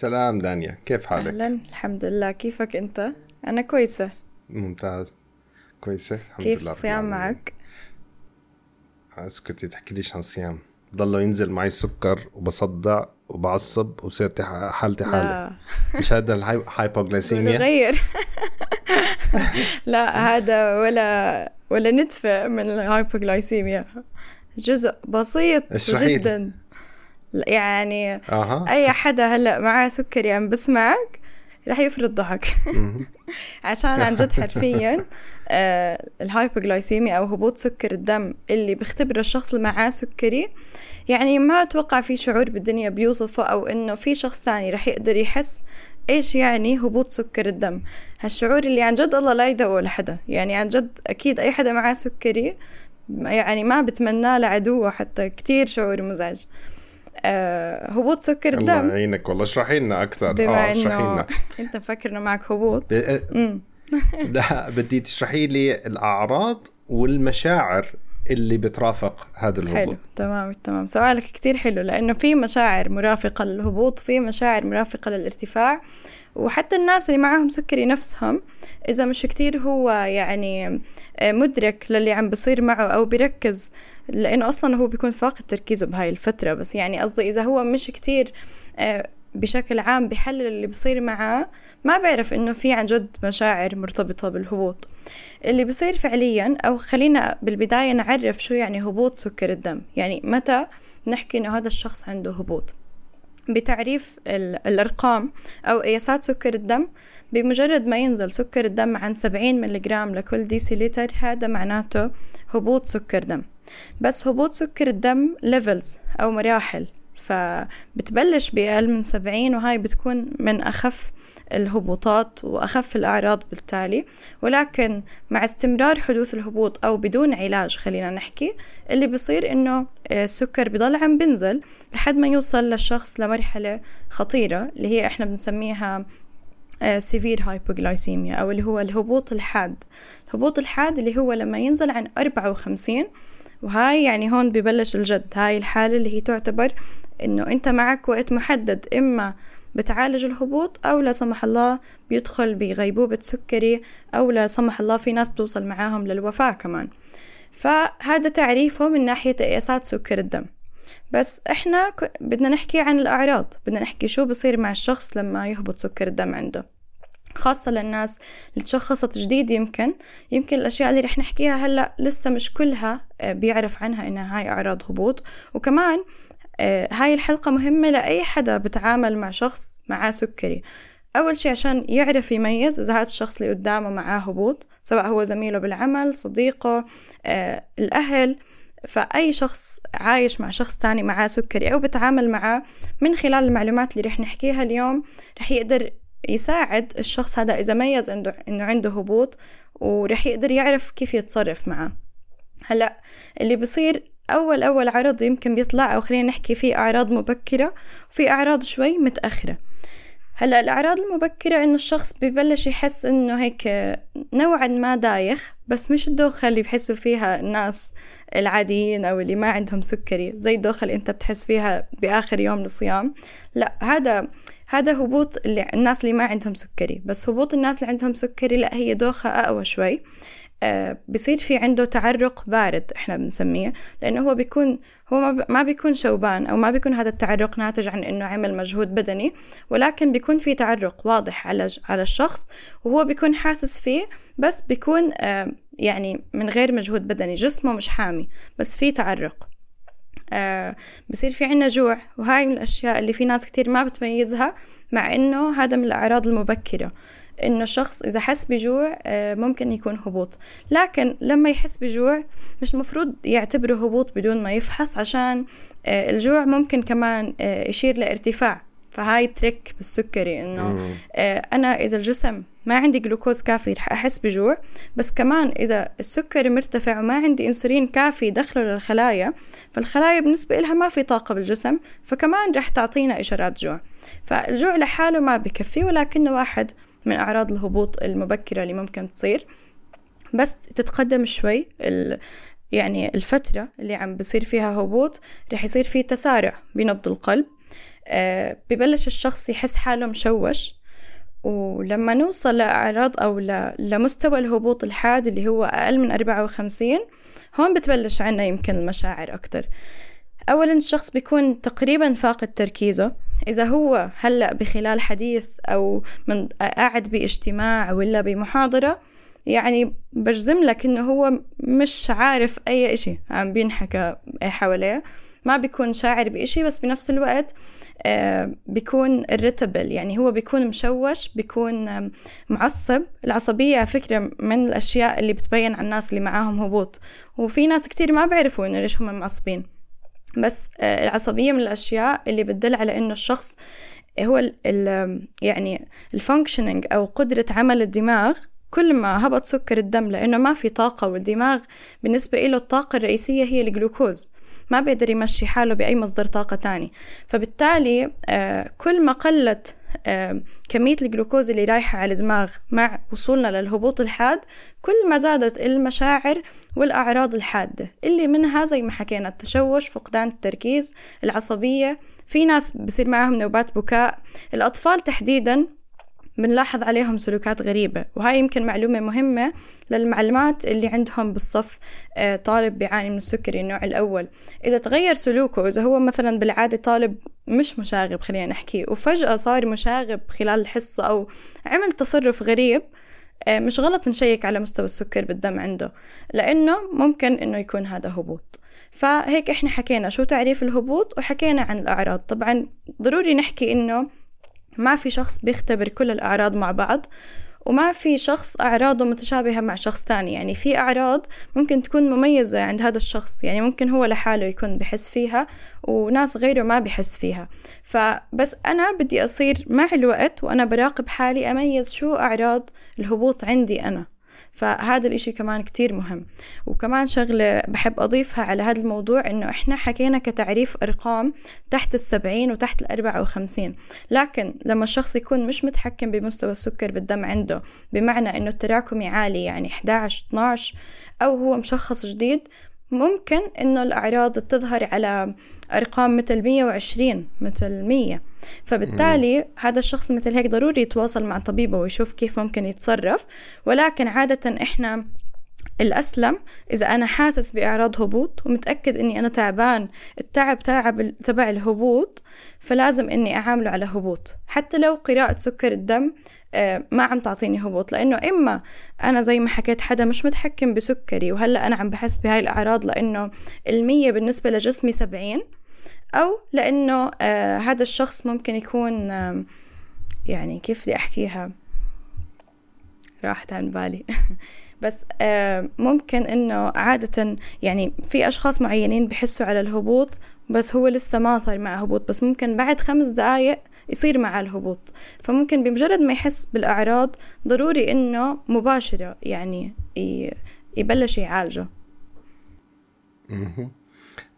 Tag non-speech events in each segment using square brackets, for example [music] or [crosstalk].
سلام دانيا. كيف حالك؟ أهلا. الحمد لله. كيفك أنت؟ أنا كويسة. ممتاز. كويسة. الحمد كيف لله الصيام معك؟ اسكتي تحكي ليش عن الصيام ضلوا ينزل معي سكر وبصدع وبعصب وصرت حالتي حالة. مش هذا ال hypoglycemia [laughs] غير. لا هذا ولا ولا نتفة من ال hypoglycemia جزء بسيط جدا. يعني أه. أي حدا هلأ معاه سكري عم بسمعك رح يفرط ضحك. [laughs] عشان عن جد حرفيا [laughs] آه ال hypoglycemia أو هبوط سكر الدم اللي بيختبره الشخص اللي معاه سكري يعني ما أتوقع في شعور بالدنيا بيوصفه أو إنه في شخص تاني رح يقدر يحس إيش يعني هبوط سكر الدم. هالشعور اللي عن جد الله لا يدوقه لحدا. يعني عن جد أكيد أي حدا معاه سكري يعني ما بتمناه لعدوه حتى كتير شعور مزعج. هبوط سكر الدم. الله يعينك والله اشرحي لنا أكثر. بما آه اشرحي لنا [laughs] أنت مفكر إنه معك هبوط. ب... [laughs] لا بدي تشرحي لي الأعراض والمشاعر اللي بترافق هذا الهبوط. حلو تمام تمام. سؤالك كتير حلو لأنه في مشاعر مرافقة للهبوط في مشاعر مرافقة للارتفاع. وحتى الناس اللي معاهم سكري نفسهم إذا مش كتير هو يعني آه، مدرك للي عم بصير معه أو بيركز لأنه أصلا هو بيكون فاقد تركيزه بهاي الفترة. بس يعني قصدي إذا هو مش كتير آه، بشكل عام بحلل اللي بصير معاه ما بعرف إنه في عن جد مشاعر مرتبطة بالهبوط. اللي بصير فعليا أو خلينا بالبداية نعرف شو يعني هبوط سكر الدم. يعني متى نحكي إنه هذا الشخص عنده هبوط. بتعريف الأرقام أو قياسات سكر الدم بمجرد ما ينزل سكر الدم عن 70 ملغرام لكل ديسيليتر هذا معناته هبوط سكر دم. بس هبوط سكر الدم levels أو مراحل. فبتبلش بأقل من سبعين وهاي بتكون من أخف الهبوطات وأخف الأعراض بالتالي. ولكن مع استمرار حدوث الهبوط أو بدون علاج خلينا نحكي اللي بصير إنه السكر بضل عم بنزل لحد ما يوصل للشخص لمرحلة خطيرة اللي هي إحنا بنسميها severe hypoglycemia أو اللي هو الهبوط الحاد. الهبوط الحاد اللي هو لما ينزل عن أربعة وخمسين وهاي يعني هون ببلش الجد. هاي الحالة اللي هي تعتبر إنه أنت معك وقت محدد إما بتعالج الهبوط أو لا سمح الله بيدخل بغيبوبة سكري أو لا سمح الله في ناس توصل معاهم للوفاة كمان. فهذا تعريفه من ناحية قياسات سكر الدم. بس إحنا بدنا نحكي عن الأعراض بدنا نحكي شو بصير مع الشخص لما يهبط سكر الدم عنده. خاصة للناس اللي تشخصت جديد يمكن. يمكن الأشياء اللي رح نحكيها هلأ لسه مش كلها آه، بيعرف عنها إنها هاي أعراض هبوط. وكمان آه، هاي الحلقة مهمة لأي حدا بتعامل مع شخص معاه سكري. أول شي عشان يعرف يميز إذا هذا الشخص اللي قدامه معاه هبوط سواء هو زميله بالعمل صديقه آه، الأهل. فأي شخص عايش مع شخص تاني معاه سكري أو بتعامل معاه من خلال المعلومات اللي رح نحكيها اليوم رح يقدر يساعد الشخص هذا إذا ميز عنده إنه عنده هبوط ورح يقدر يعرف كيف يتصرف معه. هلا اللي بصير أول أول عرض يمكن بيطلع أو خلينا نحكي في أعراض مبكرة وفي أعراض شوي متأخرة. هلا الأعراض المبكرة إنه الشخص ببلش يحس إنه هيك نوعا ما دايخ بس مش الدوخة اللي بحسوا فيها الناس العاديين أو اللي ما عندهم سكري زي الدوخة اللي أنت بتحس فيها بآخر يوم الصيام. لا هذا هذا هبوط اللي الناس اللي ما عندهم سكري بس هبوط الناس اللي عندهم سكري لا هي دوخة أقوى شوي. بصير في عنده تعرق بارد إحنا بنسميه لأنه هو بيكون هو ما بيكون شوبان أو ما بيكون هذا التعرق ناتج عن إنه عمل مجهود بدني ولكن بيكون في تعرق واضح على على الشخص وهو بيكون حاسس فيه بس بيكون آه يعني من غير مجهود بدني جسمه مش حامي بس في تعرق. بصير في عنا جوع. وهاي من الأشياء اللي في ناس كتير ما بتميزها مع إنه هذا من الأعراض المبكرة إنه الشخص إذا حس بجوع آه ممكن يكون هبوط. لكن لما يحس بجوع مش مفروض يعتبره هبوط بدون ما يفحص عشان آه الجوع ممكن كمان آه يشير لارتفاع. فهاي trick بالسكري إنه آه أنا إذا الجسم ما عندي جلوكوز كافي رح أحس بجوع بس كمان إذا السكري مرتفع وما عندي إنسولين كافي يدخله للخلايا فالخلايا بالنسبة لها ما في طاقة بالجسم فكمان رح تعطينا إشارات جوع. فالجوع لحاله ما بكفي ولكنه واحد من أعراض الهبوط المبكرة اللي ممكن تصير. بس تتقدم شوي يعني الفترة اللي عم بصير فيها هبوط رح يصير في تسارع بنبض القلب ببلش الشخص يحس حاله مشوش. ولما نوصل لأعراض أو لمستوى الهبوط الحاد اللي هو أقل من أربعة وخمسين هون بتبلش عنا يمكن المشاعر أكتر. أولا الشخص بيكون تقريبا فاقد تركيزه. إذا هو هلأ بخلال حديث أو من قاعد باجتماع ولا بمحاضرة يعني بجزم لك إنه هو مش عارف أي إشي عم بينحكى حواليه. ما بيكون شاعر بإشي بس بنفس الوقت آه، بيكون irritable. يعني هو بيكون مشوش بيكون معصب. العصبية على فكرة من الأشياء اللي بتبين على الناس اللي معاهم هبوط. وفي ناس كتير ما بيعرفوا إنه ليش هم معصبين. بس آه، العصبية من الأشياء اللي بتدل على إنه الشخص هو ال ال يعني ال functioning أو قدرة عمل الدماغ. كل ما هبط سكر الدم لأنه ما في طاقة والدماغ بالنسبة له الطاقة الرئيسية هي الجلوكوز. ما بيقدر يمشي حاله بأي مصدر طاقة تاني. فبالتالي آه، كل ما قلت آه، كمية الجلوكوز اللي رايحة على الدماغ مع وصولنا للهبوط الحاد كل ما زادت المشاعر والأعراض الحادة. اللي منها زي ما حكينا التشوش فقدان التركيز العصبية. في ناس بصير معهم نوبات بكاء. الأطفال تحديدا بنلاحظ عليهم سلوكات غريبة وهاي يمكن معلومة مهمة للمعلمات اللي عندهم بالصف آه، طالب بيعاني من السكري النوع الأول. إذا تغير سلوكه إذا هو مثلا بالعادة طالب مش مشاغب خلينا نحكي وفجأة صار مشاغب خلال الحصة أو عمل تصرف غريب آه، مش غلط نشيك على مستوى السكر بالدم عنده لأنه ممكن إنه يكون هذا هبوط. فهيك إحنا حكينا شو تعريف الهبوط وحكينا عن الأعراض. طبعا ضروري نحكي إنه ما في شخص بيختبر كل الأعراض مع بعض وما في شخص أعراضه متشابهة مع شخص تاني. يعني في أعراض ممكن تكون مميزة عند هذا الشخص يعني ممكن هو لحاله يكون بحس فيها وناس غيره ما بحس فيها. فبس أنا بدي أصير مع الوقت وأنا براقب حالي أميز شو أعراض الهبوط عندي أنا. فهذا الإشي كمان كتير مهم. وكمان شغلة بحب أضيفها على هذا الموضوع إنه إحنا حكينا كتعريف أرقام تحت السبعين وتحت الأربعة وخمسين. لكن لما الشخص يكون مش متحكم بمستوى السكر بالدم عنده بمعنى إنه التراكمي عالي يعني 11 12 أو هو مشخص جديد ممكن إنه الأعراض تظهر على أرقام مثل 120 مثل 100 فبالتالي هذا الشخص مثل هيك ضروري يتواصل مع طبيبه ويشوف كيف ممكن يتصرف. ولكن عادة إحنا الأسلم إذا أنا حاسس بأعراض هبوط ومتأكد إني أنا تعبان التعب تعب تبع الهبوط فلازم إني أعامله على هبوط. حتى لو قراءة سكر الدم آه، ما عم تعطيني هبوط لأنه إما أنا زي ما حكيت حدا مش متحكم بسكري وهلأ أنا عم بحس بهاي الأعراض لأنه المية بالنسبة لجسمي سبعين أو لأنه آه هذا الشخص ممكن يكون يعني كيف بدي أحكيها؟ راحت عن بالي. [laughs] بس آه ممكن إنه عادة يعني في أشخاص معينين بحسوا على الهبوط بس هو لسه ما صار معه هبوط بس ممكن بعد خمس دقايق يصير معه الهبوط. فممكن بمجرد ما يحس بالأعراض ضروري إنه مباشرة يعني يبلش يعالجه.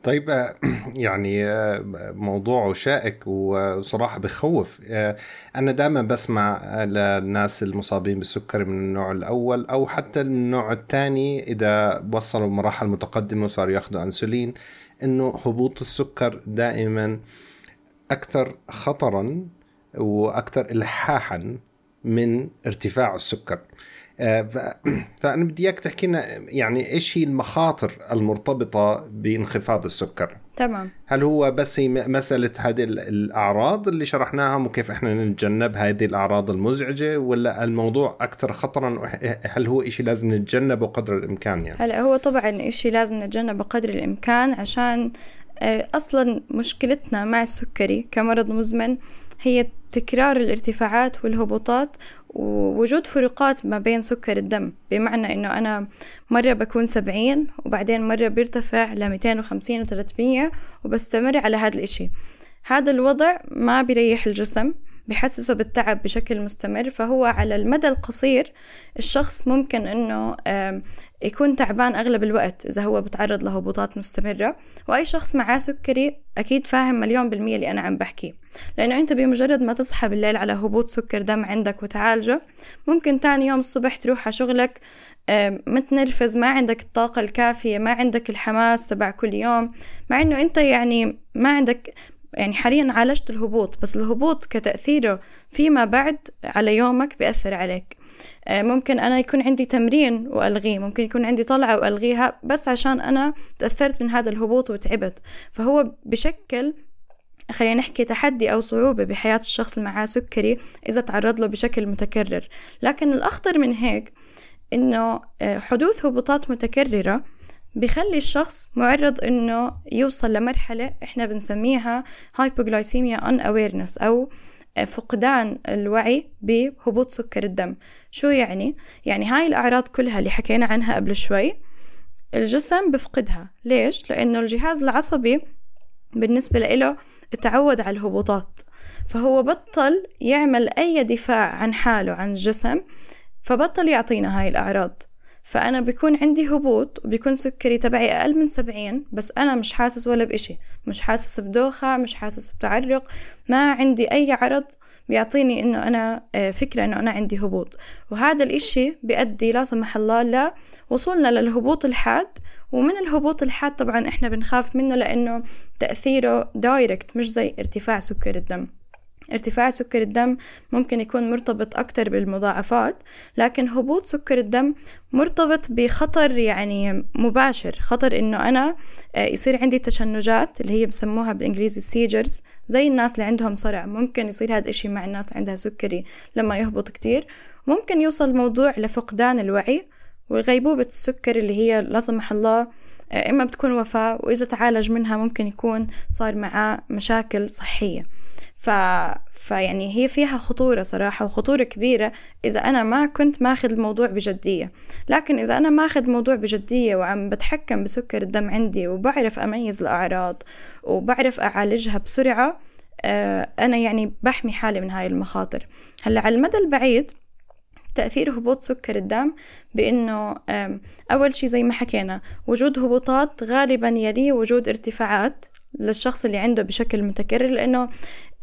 طيب آه، [clears throat] يعني آه، موضوع شائك وصراحة بخوف. آه، أنا دائما بسمع للناس المصابين بالسكري من النوع الأول أو حتى النوع الثاني إذا وصلوا مراحل متقدمة وصاروا ياخذوا أنسولين إنه هبوط السكر دائما أكثر خطرا وأكثر إلحاحا من ارتفاع السكر. [clears throat] فأنا بدي إياك تحكي لنا يعني إيش هي المخاطر المرتبطة بانخفاض السكر؟ تمام. هل هو بس هي مسألة هذه الأعراض اللي شرحناها وكيف إحنا نتجنب هذه الأعراض المزعجة ولا الموضوع أكثر خطرا؟ هل هو شيء لازم نتجنبه قدر الإمكان يعني؟ هلا هو طبعا شيء لازم نتجنبه قدر الإمكان عشان آه، أصلا مشكلتنا مع السكري كمرض مزمن هي تكرار الارتفاعات والهبوطات ووجود فروقات ما بين سكر الدم بمعنى إنه أنا مرة بكون سبعين وبعدين مرة بيرتفع لميتين وخمسين وثلاثمية وبستمر على هذا الإشي. هذا الوضع ما بيريح الجسم بحسسه بالتعب بشكل مستمر فهو على المدى القصير الشخص ممكن إنه يكون تعبان أغلب الوقت إذا هو بتعرض لهبوطات مستمرة. وأي شخص معاه سكري أكيد فاهم مليون بالمية اللي أنا عم بحكيه لأنه أنت بمجرد ما تصحى بالليل على هبوط سكر دم عندك وتعالجه ممكن تاني يوم الصبح تروح على شغلك متنرفز ما عندك الطاقة الكافية ما عندك الحماس تبع كل يوم مع إنه أنت يعني ما عندك يعني حاليا عالجت الهبوط بس الهبوط كتأثيره فيما بعد على يومك بيأثر عليك. آه، ممكن أنا يكون عندي تمرين وألغيه ممكن يكون عندي طلعة وألغيها بس عشان أنا تأثرت من هذا الهبوط وتعبت. فهو بشكل خلينا نحكي تحدي أو صعوبة بحياة الشخص اللي معاه سكري إذا تعرض له بشكل متكرر. لكن الأخطر من هيك إنه آه، حدوث هبوطات متكررة بخلي الشخص معرض إنه يوصل لمرحلة إحنا بنسميها hypoglycemia unawareness أو فقدان الوعي بهبوط سكر الدم شو يعني؟ يعني هاي الأعراض كلها اللي حكينا عنها قبل شوي الجسم بفقدها ليش؟ لأنه الجهاز العصبي بالنسبة له تعود على الهبوطات فهو بطل يعمل أي دفاع عن حاله عن الجسم فبطل يعطينا هاي الأعراض فأنا بيكون عندي هبوط وبيكون سكري تبعي أقل من سبعين بس أنا مش حاسس ولا بإشي. مش حاسس بدوخة مش حاسس بتعرق ما عندي أي عرض بيعطيني إنه أنا آه، فكرة إنه أنا عندي هبوط. وهذا الإشي بيؤدي لا سمح الله لوصولنا للهبوط الحاد. ومن الهبوط الحاد طبعا إحنا بنخاف منه لأنه تأثيره direct مش زي ارتفاع سكر الدم. ارتفاع سكر الدم ممكن يكون مرتبط أكتر بالمضاعفات لكن هبوط سكر الدم مرتبط بخطر يعني مباشر خطر إنه أنا آه، يصير عندي تشنجات اللي هي بسموها بالإنجليزي seizures زي الناس اللي عندهم صرع ممكن يصير هذا الشيء مع الناس اللي عندها سكري لما يهبط كتير. ممكن يوصل الموضوع لفقدان الوعي وغيبوبة السكر اللي هي لا سمح الله آه، إما بتكون وفاة وإذا تعالج منها ممكن يكون صار معاه مشاكل صحية. ف... فيعني هي فيها خطورة صراحة وخطورة كبيرة إذا أنا ما كنت ماخذ الموضوع بجدية. لكن إذا أنا ماخذ الموضوع بجدية وعم بتحكم بسكر الدم عندي وبعرف أميز الأعراض وبعرف أعالجها بسرعة آه، أنا يعني بحمي حالي من هاي المخاطر. هلأ على المدى البعيد تأثير هبوط سكر الدم بأنه أول شي زي ما حكينا وجود هبوطات غالبا يلي وجود ارتفاعات للشخص اللي عنده بشكل متكرر لأنه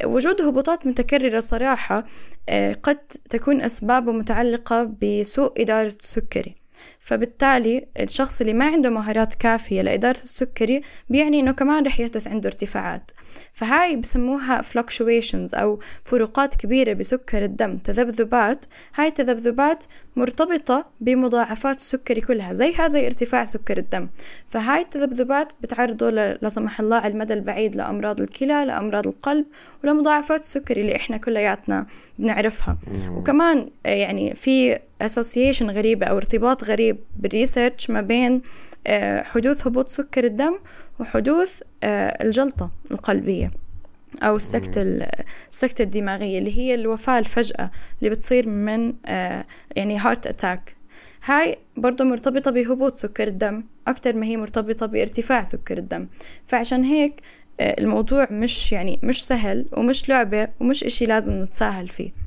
وجود هبوطات متكررة صراحة آه، قد تكون أسبابه متعلقة بسوء إدارة السكري. فبالتالي الشخص اللي ما عنده مهارات كافية لإدارة السكري بيعني إنه كمان رح يحدث عنده ارتفاعات. فهاي بسموها fluctuations أو فروقات كبيرة بسكر الدم تذبذبات. هاي التذبذبات مرتبطة بمضاعفات السكري كلها زيها زي ارتفاع سكر الدم. فهاي التذبذبات بتعرضه لا سمح الله على المدى البعيد لأمراض الكلى لأمراض القلب ولمضاعفات السكري اللي إحنا كلياتنا بنعرفها. وكمان يعني في association غريبة أو ارتباط غريب بال research ما بين آه، حدوث هبوط سكر الدم وحدوث آه، الجلطة القلبية أو السكتة السكتة الدماغية اللي هي الوفاة الفجأة اللي بتصير من آه، يعني هارت أتاك هاي برضو مرتبطة بهبوط سكر الدم أكتر ما هي مرتبطة بارتفاع سكر الدم. فعشان هيك الموضوع مش يعني مش سهل ومش لعبة ومش إشي لازم نتساهل فيه.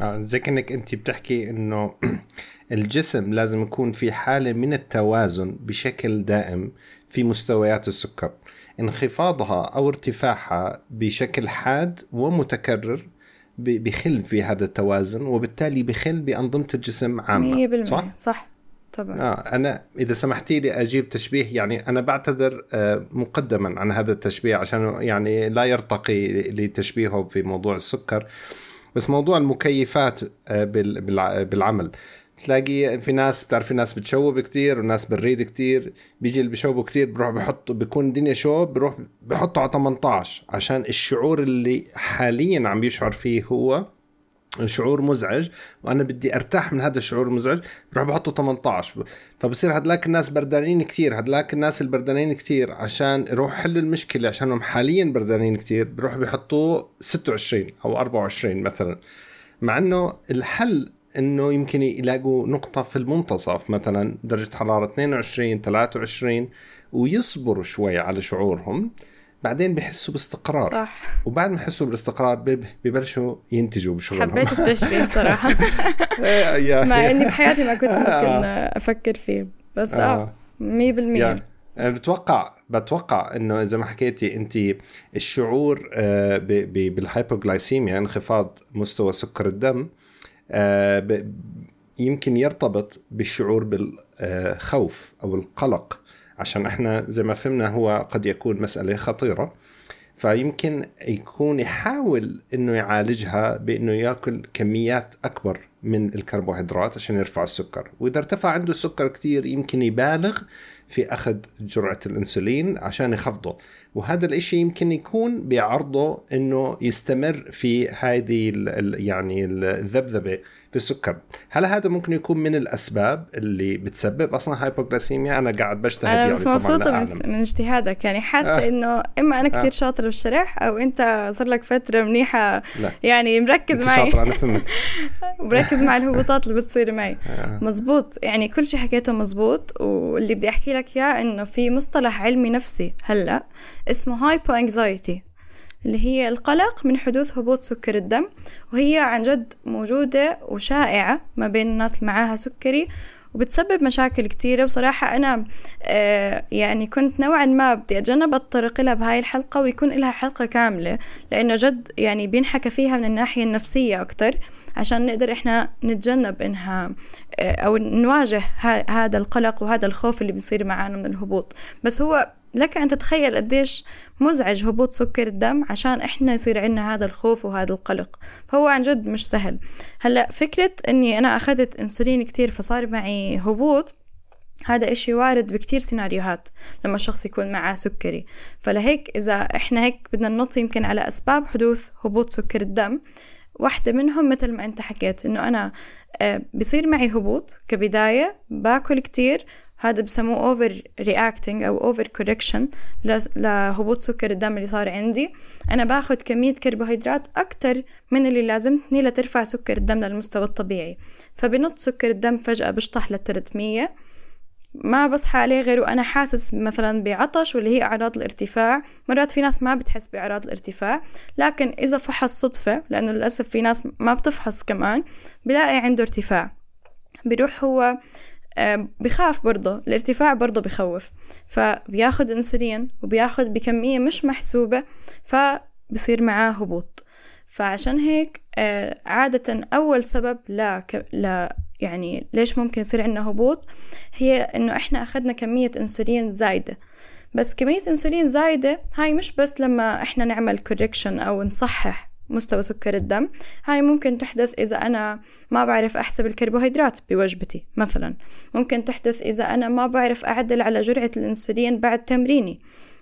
آه زي كأنك أنت بتحكي إنه [clears throat] الجسم لازم يكون في حالة من التوازن بشكل دائم في مستويات السكر. انخفاضها أو ارتفاعها بشكل حاد ومتكرر بخل في هذا التوازن وبالتالي بخل بأنظمة الجسم عامة صح؟ صح. طبعا. آه أنا إذا سمحتي لي أجيب تشبيه يعني أنا بعتذر آه مقدما عن هذا التشبيه عشان يعني لا يرتقي لتشبيهه في موضوع السكر. بس موضوع المكيفات آه، بالعمل. تلاقي في ناس بتعرف في ناس بتشوب كتير وناس بريد كتير بيجي اللي بيشوبوا كتير بروح بحطوا بيكون الدنيا شوب بروح بحطوا على 18 عشان الشعور اللي حاليا عم يشعر فيه هو شعور مزعج وأنا بدي أرتاح من هذا الشعور المزعج بروح بحطه 18 فبصير هدلاك الناس بردانين كثير هدلاك الناس البردانين كثير عشان يروح حلوا المشكلة عشانهم حاليا بردانين كثير بروح بحطوه 26 أو 24 مثلا. مع إنه الحل إنه يمكن يلاقوا نقطة في المنتصف مثلا درجة حرارة 22 23 ويصبروا شوي على شعورهم. بعدين بحسوا باستقرار. صح. وبعد ما يحسوا بالاستقرار ببلشوا ينتجوا بشغلهم. حبيت التشبيه [laughs] صراحة. مع إني بحياتي ما كنت ممكن أفكر فيه. بس آه 100% يعني أنا بتوقع بتوقع إنه إذا ما حكيتي انت الشعور آه، بالهايبوغلايسيميا انخفاض مستوى سكر الدم آه، يمكن يرتبط بالشعور بالخوف أو القلق. عشان إحنا زي ما فهمنا هو قد يكون مسألة خطيرة. فيمكن يكون يحاول إنه يعالجها بإنه يأكل كميات أكبر من الكربوهيدرات عشان يرفع السكر. وإذا ارتفع عنده السكر كثير يمكن يبالغ في أخذ جرعة الإنسولين عشان يخفضه. وهذا الإشي يمكن يكون بيعرضه إنه يستمر في هذه يعني الذبذبة في السكر. هل هذا ممكن يكون من الأسباب اللي بتسبب أصلا هايبوغلاسيميا أنا قاعد بجتهد أنا يعني بس مبسوطة من, من اجتهادك. يعني حاسة آه. إنه إما أنا كثير آه. شاطرة بالشرح أو أنت صار لك فترة منيحة لا. يعني مركز معي. شاطرة أنا فهمت. [laughs] مركز مع الهبوطات اللي بتصير معي. آه. مزبوط. يعني كل شيء حكيته مزبوط. واللي بدي أحكي لك إياه إنه في مصطلح علمي نفسي هلأ اسمه hypo anxiety اللي هي القلق من حدوث هبوط سكر الدم وهي عن جد موجودة وشائعة ما بين الناس اللي معاها سكري وبتسبب مشاكل كتيرة. وصراحة أنا آه يعني كنت نوعا ما بدي أتجنب أتطرق لها بهاي الحلقة ويكون لها حلقة كاملة لأنه جد يعني بينحكى فيها من الناحية النفسية أكتر عشان نقدر إحنا نتجنب إنها آه أو نواجه هذا القلق وهذا الخوف اللي بيصير معانا من الهبوط. بس هو لك أن تتخيل قديش مزعج هبوط سكر الدم عشان إحنا يصير عنا هذا الخوف وهذا القلق. فهو عن جد مش سهل. هلأ فكرة أني أنا أخذت أنسولين كتير فصار معي هبوط هذا إشي وارد بكتير سيناريوهات لما الشخص يكون معاه سكري. فلهيك إذا إحنا هيك بدنا ننط يمكن على أسباب حدوث هبوط سكر الدم واحدة منهم مثل ما أنت حكيت إنه أنا آه، بصير معي هبوط كبداية باكل كتير هذا بسموه over reacting أو over correction لهبوط سكر الدم اللي صار عندي. أنا باخذ كمية كربوهيدرات أكثر من اللي لازمتني لترفع سكر الدم للمستوى الطبيعي. فبنط سكر الدم فجأة بشطح لل 300 ما بصحى عليه غير وأنا حاسس مثلا بعطش واللي هي أعراض الارتفاع. مرات في ناس ما بتحس بأعراض الارتفاع لكن إذا فحص صدفة لأنه للأسف في ناس ما بتفحص كمان بلاقي عنده ارتفاع. بيروح هو بخاف برضه الارتفاع برضه بخوف. فبياخد انسولين وبياخد بكمية مش محسوبة فبصير معاه هبوط. فعشان هيك آه، عادة أول سبب لا. لا يعني ليش ممكن يصير عندنا هبوط؟ هي إنه إحنا أخدنا كمية أنسولين زايدة. بس كمية أنسولين زايدة هاي مش بس لما إحنا نعمل correction أو نصحح مستوى سكر الدم. هاي ممكن تحدث إذا أنا ما بعرف أحسب الكربوهيدرات بوجبتي مثلا. ممكن تحدث إذا أنا ما بعرف أعدل على جرعة الأنسولين بعد تمريني.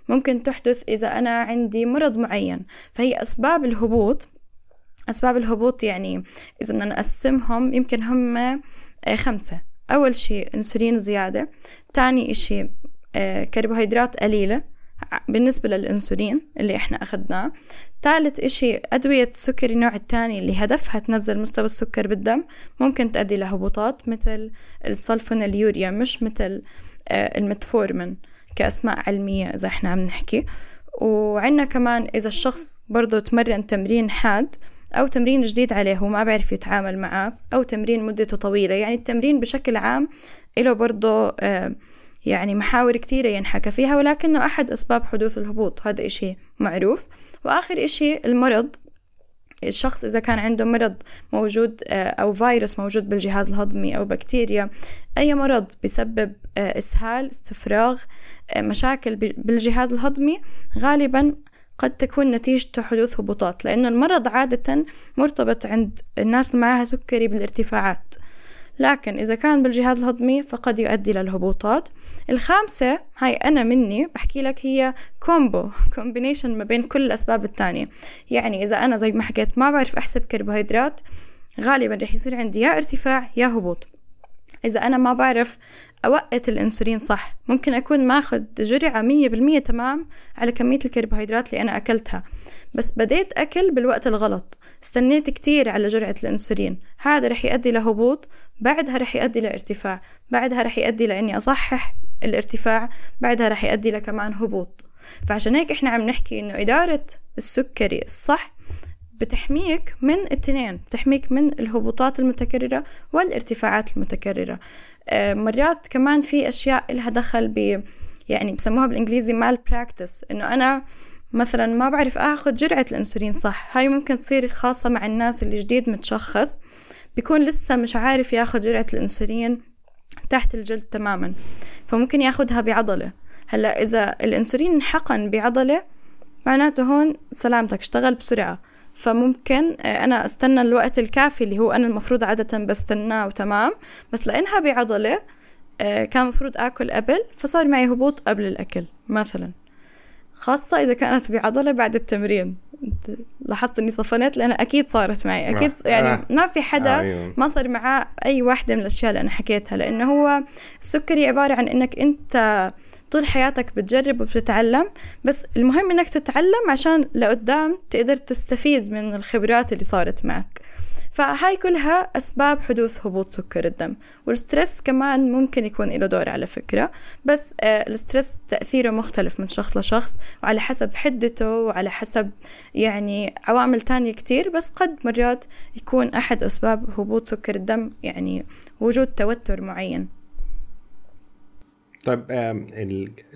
ممكن تحدث إذا أنا عندي مرض معين. فهي أسباب الهبوط أسباب الهبوط يعني إذا بدنا نقسمهم يمكن هم آه، خمسة. أول شيء أنسولين زيادة تاني إشي آه، كربوهيدرات قليلة بالنسبة للأنسولين اللي إحنا أخذناه. ثالث إشي أدوية السكري النوع الثاني اللي هدفها تنزل مستوى السكر بالدم. ممكن تؤدي لهبوطات مثل اليوريا مش مثل آه، المتفورمين كأسماء علمية إذا إحنا عم نحكي. وعنا كمان إذا الشخص برضو تمرن تمرين حاد أو تمرين جديد عليه وما بعرف يتعامل معاه أو تمرين مدته طويلة يعني التمرين بشكل عام له برضو آه يعني محاور كثيرة ينحكى فيها ولكنه أحد أسباب حدوث الهبوط. هذا إشي معروف. وآخر إشي المرض. الشخص إذا كان عنده مرض موجود آه، أو فيروس موجود بالجهاز الهضمي أو بكتيريا أي مرض بسبب آه، إسهال استفراغ آه، مشاكل بالجهاز الهضمي غالبا قد تكون نتيجة حدوث هبوطات. لأنه المرض عادة مرتبط عند الناس اللي معاها سكري بالارتفاعات. لكن إذا كان بالجهاز الهضمي فقد يؤدي للهبوطات الخامسة هاي أنا مني بحكي لك هي combo combination ما بين كل الأسباب التانية يعني إذا أنا زي ما حكيت ما بعرف أحسب كربوهيدرات غالبا رح يصير عندي يا ارتفاع يا هبوط. إذا أنا ما بعرف أوقت الأنسولين صح ممكن أكون ماخذ جرعة مية بالمية تمام على كمية الكربوهيدرات اللي أنا أكلتها. بس بديت أكل بالوقت الغلط. استنيت كتير على جرعة الأنسولين. هذا رح يؤدي لهبوط بعدها رح يؤدي لارتفاع بعدها رح يؤدي لأني أصحح الارتفاع بعدها رح يؤدي لكمان هبوط. فعشان هيك إحنا عم نحكي إنه إدارة السكري الصح بتحميك من التنين بتحميك من الهبوطات المتكررة والارتفاعات المتكررة. آه، مرات كمان في أشياء لها دخل ب يعني بسموها بالإنجليزي malpractice إنه أنا مثلا ما بعرف آخذ جرعة الإنسولين صح؟ هاي ممكن تصير خاصة مع الناس اللي جديد متشخص بيكون لسه مش عارف ياخذ جرعة الإنسولين تحت الجلد تماما فممكن ياخدها بعضلة. هلأ إذا الإنسولين انحقن بعضلة معناته هون سلامتك اشتغل بسرعة. فممكن آه، أنا أستنى الوقت الكافي اللي هو أنا المفروض عادة بستناه وتمام بس لأنها بعضلة آه، كان المفروض آكل قبل فصار معي هبوط قبل الأكل مثلا. خاصة إذا كانت بعضلة بعد التمرين لاحظت إني صفنت لانها أكيد صارت معي أكيد آه. يعني آه. ما في حدا أيوة. ما صار معاه أي واحدة من الأشياء اللي أنا حكيتها لأنه هو السكري عبارة عن إنك أنت طول حياتك بتجرب وبتتعلم بس المهم إنك تتعلم عشان لقدام تقدر تستفيد من الخبرات اللي صارت معك فهاي كلها أسباب حدوث هبوط سكر الدم وال stress كمان ممكن يكون له دور على فكرة بس آه، ال stress تأثيره مختلف من شخص لشخص وعلى حسب حدته وعلى حسب يعني عوامل تانية كتير بس قد مرات يكون أحد أسباب هبوط سكر الدم يعني وجود توتر معين طيب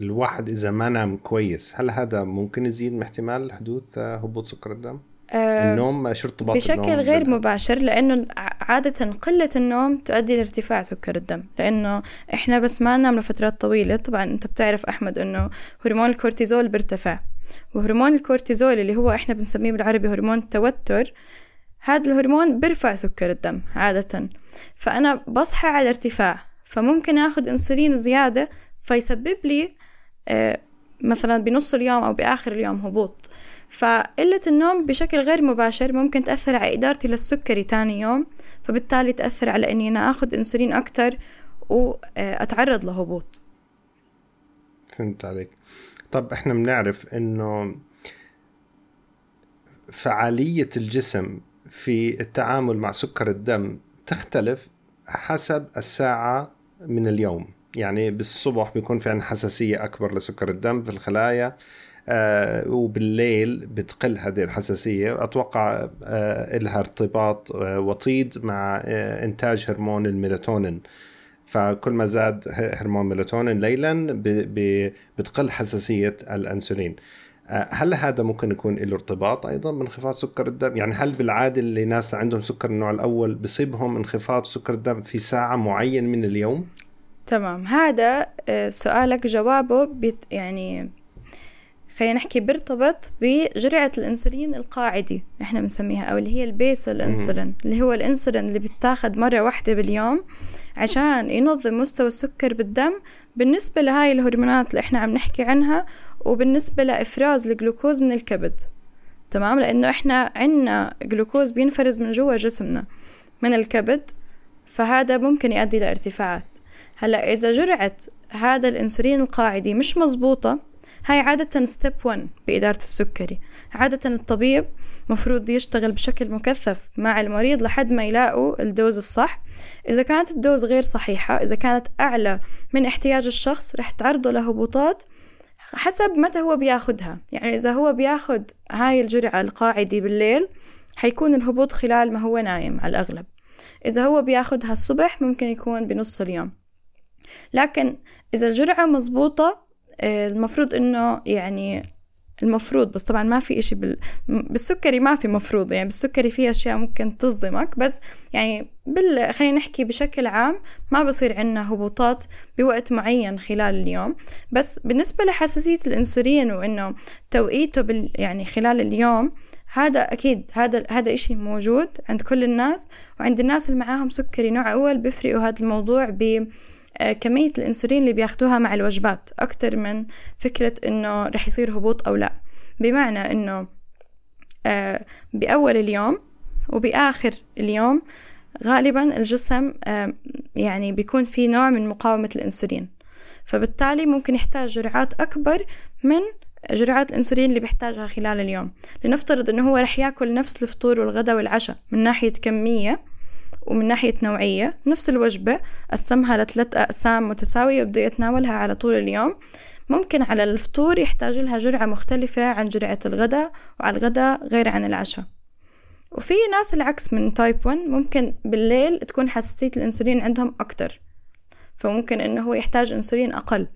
الواحد إذا ما نام كويس هل هذا ممكن يزيد من احتمال حدوث آه، هبوط سكر الدم؟ آه، النوم شو ارتباط بشكل النوم غير مباشر لأنه ع- عادة قلة النوم تؤدي لارتفاع سكر الدم لأنه إحنا بس ما ننام لفترات طويلة. طبعا أنت بتعرف أحمد أنه هرمون الكورتيزول بيرتفع وهرمون الكورتيزول اللي هو إحنا بنسميه بالعربي هرمون التوتر هذا الهرمون بيرفع سكر الدم عادة. فأنا بصحى على ارتفاع فممكن آخذ أنسولين زيادة فيسبب لي آه، مثلا بنص اليوم أو بآخر اليوم هبوط. فقلة النوم بشكل غير مباشر ممكن تأثر على إدارتي للسكري تاني يوم فبالتالي تأثر على إني أنا أخذ أنسولين أكتر وأتعرض لهبوط. فهمت عليك. طب إحنا بنعرف إنه فعالية الجسم في التعامل مع سكر الدم تختلف حسب الساعة من اليوم. يعني بالصبح بيكون في عندنا حساسية أكبر لسكر الدم في الخلايا آه وبالليل بتقل هذه الحساسية أتوقع آه لها ارتباط آه وطيد مع آه إنتاج هرمون الميلاتونين فكل ما زاد هرمون ميلاتونين ليلا بتقل حساسية الأنسولين آه، هل هذا ممكن يكون له ارتباط أيضا بانخفاض سكر الدم؟ يعني هل بالعادة اللي ناس عندهم سكر النوع الأول بصيبهم انخفاض سكر الدم في ساعة معين من اليوم؟ تمام هذا آه، سؤالك جوابه يعني خلينا نحكي بيرتبط بجرعة الأنسولين القاعدي إحنا بنسميها أو اللي هي البيسل انسولين اللي هو الأنسولين اللي بيتاخد مرة واحدة باليوم عشان ينظم مستوى السكر بالدم بالنسبة لهاي الهرمونات اللي إحنا عم نحكي عنها وبالنسبة لإفراز الجلوكوز من الكبد تمام؟ لأنه إحنا عنا جلوكوز بينفرز من جوا جسمنا من الكبد فهذا ممكن يؤدي لارتفاعات. هلأ إذا جرعة هذا الأنسولين القاعدي مش مزبوطة هاي عادة step 1 بإدارة السكري. عادة الطبيب مفروض يشتغل بشكل مكثف مع المريض لحد ما يلاقوا ال dose الصح. إذا كانت ال dose غير صحيحة إذا كانت أعلى من احتياج الشخص رح تعرضه لهبوطات حسب متى هو بياخدها. يعني إذا هو بياخد هاي الجرعة القاعدي بالليل حيكون الهبوط خلال ما هو نايم على الأغلب. إذا هو بياخدها الصبح ممكن يكون بنص اليوم. لكن إذا الجرعة مزبوطة المفروض إنه يعني المفروض بس طبعا ما في إشي بال... بالسكري ما في مفروض يعني بالسكري في أشياء ممكن تصدمك بس يعني بال... خلينا نحكي بشكل عام ما بصير عنا هبوطات بوقت معين خلال اليوم بس بالنسبة لحساسية الأنسولين وإنه توقيته بال... يعني خلال اليوم هذا أكيد هذا هذا إشي موجود عند كل الناس وعند الناس اللي معاهم سكري نوع أول بيفرقوا هذا الموضوع ب آه، كمية الأنسولين اللي بياخدوها مع الوجبات أكتر من فكرة إنه رح يصير هبوط أو لا. بمعنى إنه آه، بأول اليوم وبآخر اليوم غالبا الجسم آه، يعني بيكون في نوع من مقاومة الأنسولين. فبالتالي ممكن يحتاج جرعات أكبر من جرعات الأنسولين اللي بيحتاجها خلال اليوم. لنفترض إنه هو رح يأكل نفس الفطور والغداء والعشاء من ناحية كمية ومن ناحية نوعية نفس الوجبة قسمها لثلاث أقسام متساوية وبده يتناولها على طول اليوم. ممكن على الفطور يحتاج لها جرعة مختلفة عن جرعة الغداء وعلى الغداء غير عن العشاء. وفي ناس العكس من تايب 1 ممكن بالليل تكون حساسية الأنسولين عندهم أكتر. فممكن إنه هو يحتاج أنسولين أقل.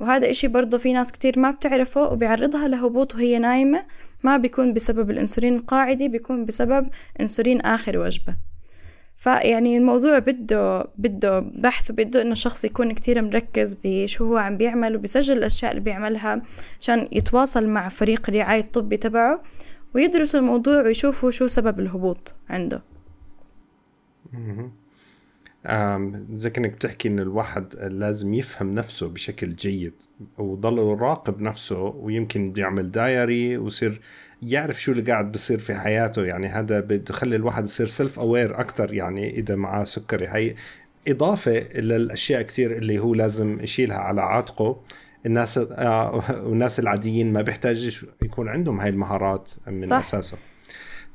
وهذا إشي برضه في ناس كتير ما بتعرفه وبيعرضها لهبوط وهي نايمة ما بيكون بسبب الأنسولين القاعدي بيكون بسبب أنسولين آخر وجبة. فيعني الموضوع بده بده بحث وبده إنه الشخص يكون كتير مركز بشو هو عم بيعمل وبيسجل الأشياء اللي بيعملها عشان يتواصل مع فريق الرعاية الطبي تبعه ويدرسوا الموضوع ويشوفوا شو سبب الهبوط عنده. زي كأنك بتحكي إن الواحد لازم يفهم نفسه بشكل جيد وضل يراقب نفسه ويمكن بيعمل diary ويصير يعرف شو اللي قاعد بصير في حياته. يعني هذا بخلي الواحد يصير self-aware أكثر يعني إذا معاه سكري هي إضافة للأشياء كثير اللي هو لازم يشيلها على عاتقه. الناس آه [laughs] والناس العاديين ما بيحتاج يكون عندهم هاي المهارات من صح. أساسه.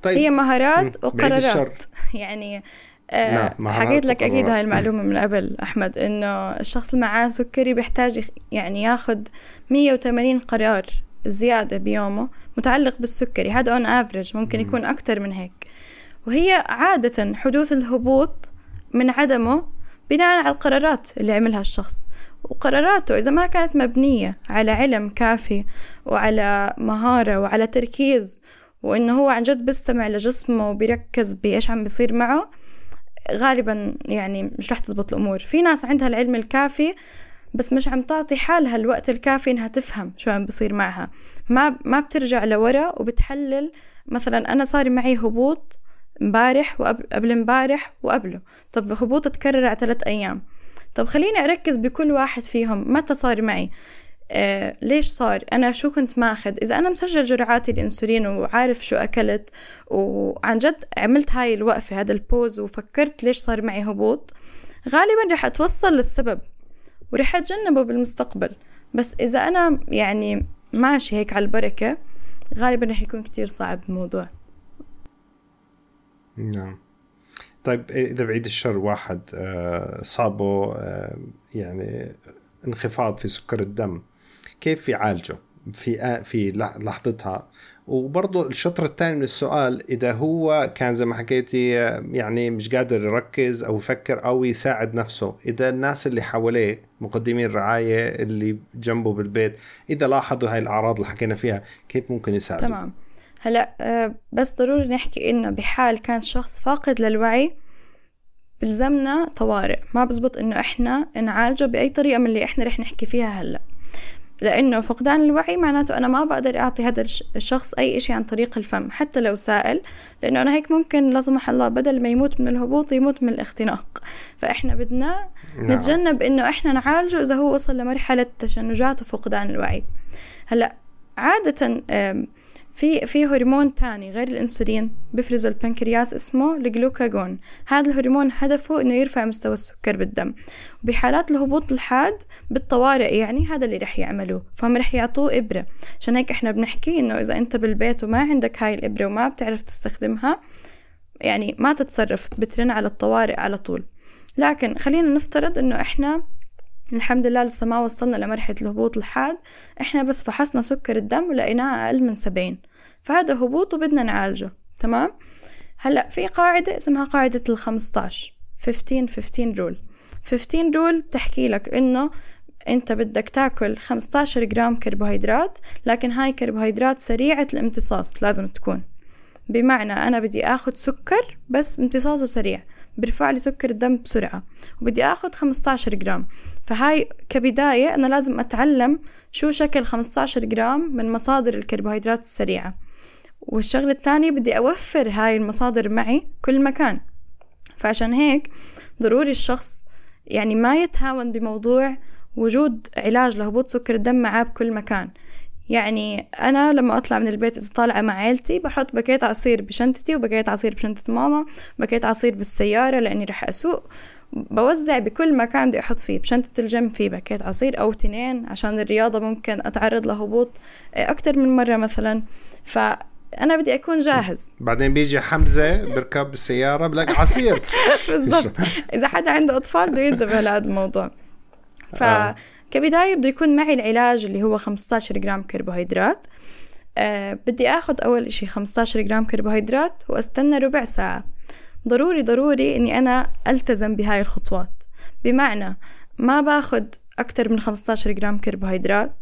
طيب هي مهارات وقرارات. [laughs] يعني آه نعم حكيت لك أكيد هاي المعلومة من قبل أحمد إنه الشخص اللي معاه سكري بيحتاج يعني ياخذ 180 قرار زيادة بيومه متعلق بالسكري. هذا on average ممكن يكون أكثر من هيك. وهي عادة حدوث الهبوط من عدمه بناء على القرارات اللي عملها الشخص. وقراراته إذا ما كانت مبنية على علم كافي وعلى مهارة وعلى تركيز وإنه هو عن جد بيستمع لجسمه وبيركز بإيش عم بيصير معه غالبا يعني مش رح تزبط الأمور. في ناس عندها العلم الكافي بس مش عم تعطي حالها الوقت الكافي إنها تفهم شو عم بصير معها. ما ما بترجع لورا وبتحلل مثلا أنا صار معي هبوط امبارح وقبل امبارح وقبله. طب هبوط تكرر على ثلاث أيام. طب خليني أركز بكل واحد فيهم متى صار معي. آه ليش صار؟ أنا شو كنت ماخذ؟ إذا أنا مسجل جرعاتي الأنسولين وعارف شو أكلت وعن جد عملت هاي الوقفة هذا البوز وفكرت ليش صار معي هبوط غالبا رح أتوصل للسبب ورح أتجنبه بالمستقبل. بس إذا أنا يعني ماشي هيك على البركة غالبا رح يكون كتير صعب الموضوع. نعم. طيب إذا بعيد الشر واحد آه، صابه آه، يعني انخفاض في سكر الدم. كيف يعالجه في في لحظتها. وبرضه الشطر الثاني من السؤال إذا هو كان زي ما حكيتي يعني مش قادر يركز أو يفكر أو يساعد نفسه إذا الناس اللي حواليه مقدمين الرعاية اللي جنبه بالبيت إذا لاحظوا هاي الأعراض اللي حكينا فيها كيف ممكن يساعدوا؟ تمام. هلا آه، بس ضروري نحكي إنه بحال كان شخص فاقد للوعي بلزمنا طوارئ. ما بزبط إنه إحنا نعالجه بأي طريقة من اللي إحنا رح نحكي فيها هلا. لأنه فقدان الوعي معناته أنا ما بقدر أعطي هذا الشخص أي إشي عن طريق الفم حتى لو سائل لأنه أنا هيك ممكن لا سمح الله بدل ما يموت من الهبوط يموت من الاختناق فإحنا بدنا نعم. نتجنب إنه إحنا نعالجه إذا هو وصل لمرحلة تشنجات وفقدان الوعي هلأ عادة في في هرمون تاني غير الإنسولين بفرزه البنكرياس اسمه الجلوكاجون. هذا الهرمون هدفه إنه يرفع مستوى السكر بالدم. وبحالات الهبوط الحاد بالطوارئ يعني هذا اللي رح يعملوه. فهم رح يعطوه إبرة. عشان هيك إحنا بنحكي إنه إذا أنت بالبيت وما عندك هاي الإبرة وما بتعرف تستخدمها يعني ما تتصرف بترن على الطوارئ على طول. لكن خلينا نفترض إنه إحنا الحمد لله لسه ما وصلنا لمرحلة الهبوط الحاد إحنا بس فحصنا سكر الدم ولقيناه أقل من سبعين. فهذا هبوط وبدنا نعالجه تمام؟ هلأ في قاعدة اسمها قاعدة الخمسطاش 15 15 rule 15 rule بتحكي لك إنه أنت بدك تاكل 15 جرام كربوهيدرات لكن هاي كربوهيدرات سريعة الامتصاص لازم تكون. بمعنى أنا بدي آخذ سكر بس امتصاصه سريع بيرفع لي سكر الدم بسرعة وبدي آخذ 15 جرام. فهاي كبداية أنا لازم أتعلم شو شكل 15 جرام من مصادر الكربوهيدرات السريعة. والشغلة الثانية بدي أوفر هاي المصادر معي كل مكان. فعشان هيك ضروري الشخص يعني ما يتهاون بموضوع وجود علاج لهبوط سكر الدم معاه بكل مكان. يعني أنا لما أطلع من البيت إذا طالعة مع عيلتي بحط باكيت عصير بشنطتي وباكيت عصير بشنطة ماما باكيت عصير بالسيارة لأني رح أسوق. بوزع بكل مكان بدي أحط فيه بشنطة الجنب فيه باكيت عصير أو تنين عشان الرياضة ممكن أتعرض لهبوط أكتر من مرة مثلا. أنا بدي أكون جاهز. بعدين بيجي حمزة بركب بالسياره بلاقي عصير. [laughs] بالضبط. إذا حدا عنده أطفال بده ينتبه لهذا الموضوع. فكبداية بده يكون معي العلاج اللي هو 15 جرام كربوهيدرات. أه بدي آخذ أول إشي 15 جرام كربوهيدرات وأستنى ربع ساعة. ضروري ضروري إني أنا ألتزم بهاي الخطوات. بمعنى ما باخذ أكثر من 15 جرام كربوهيدرات.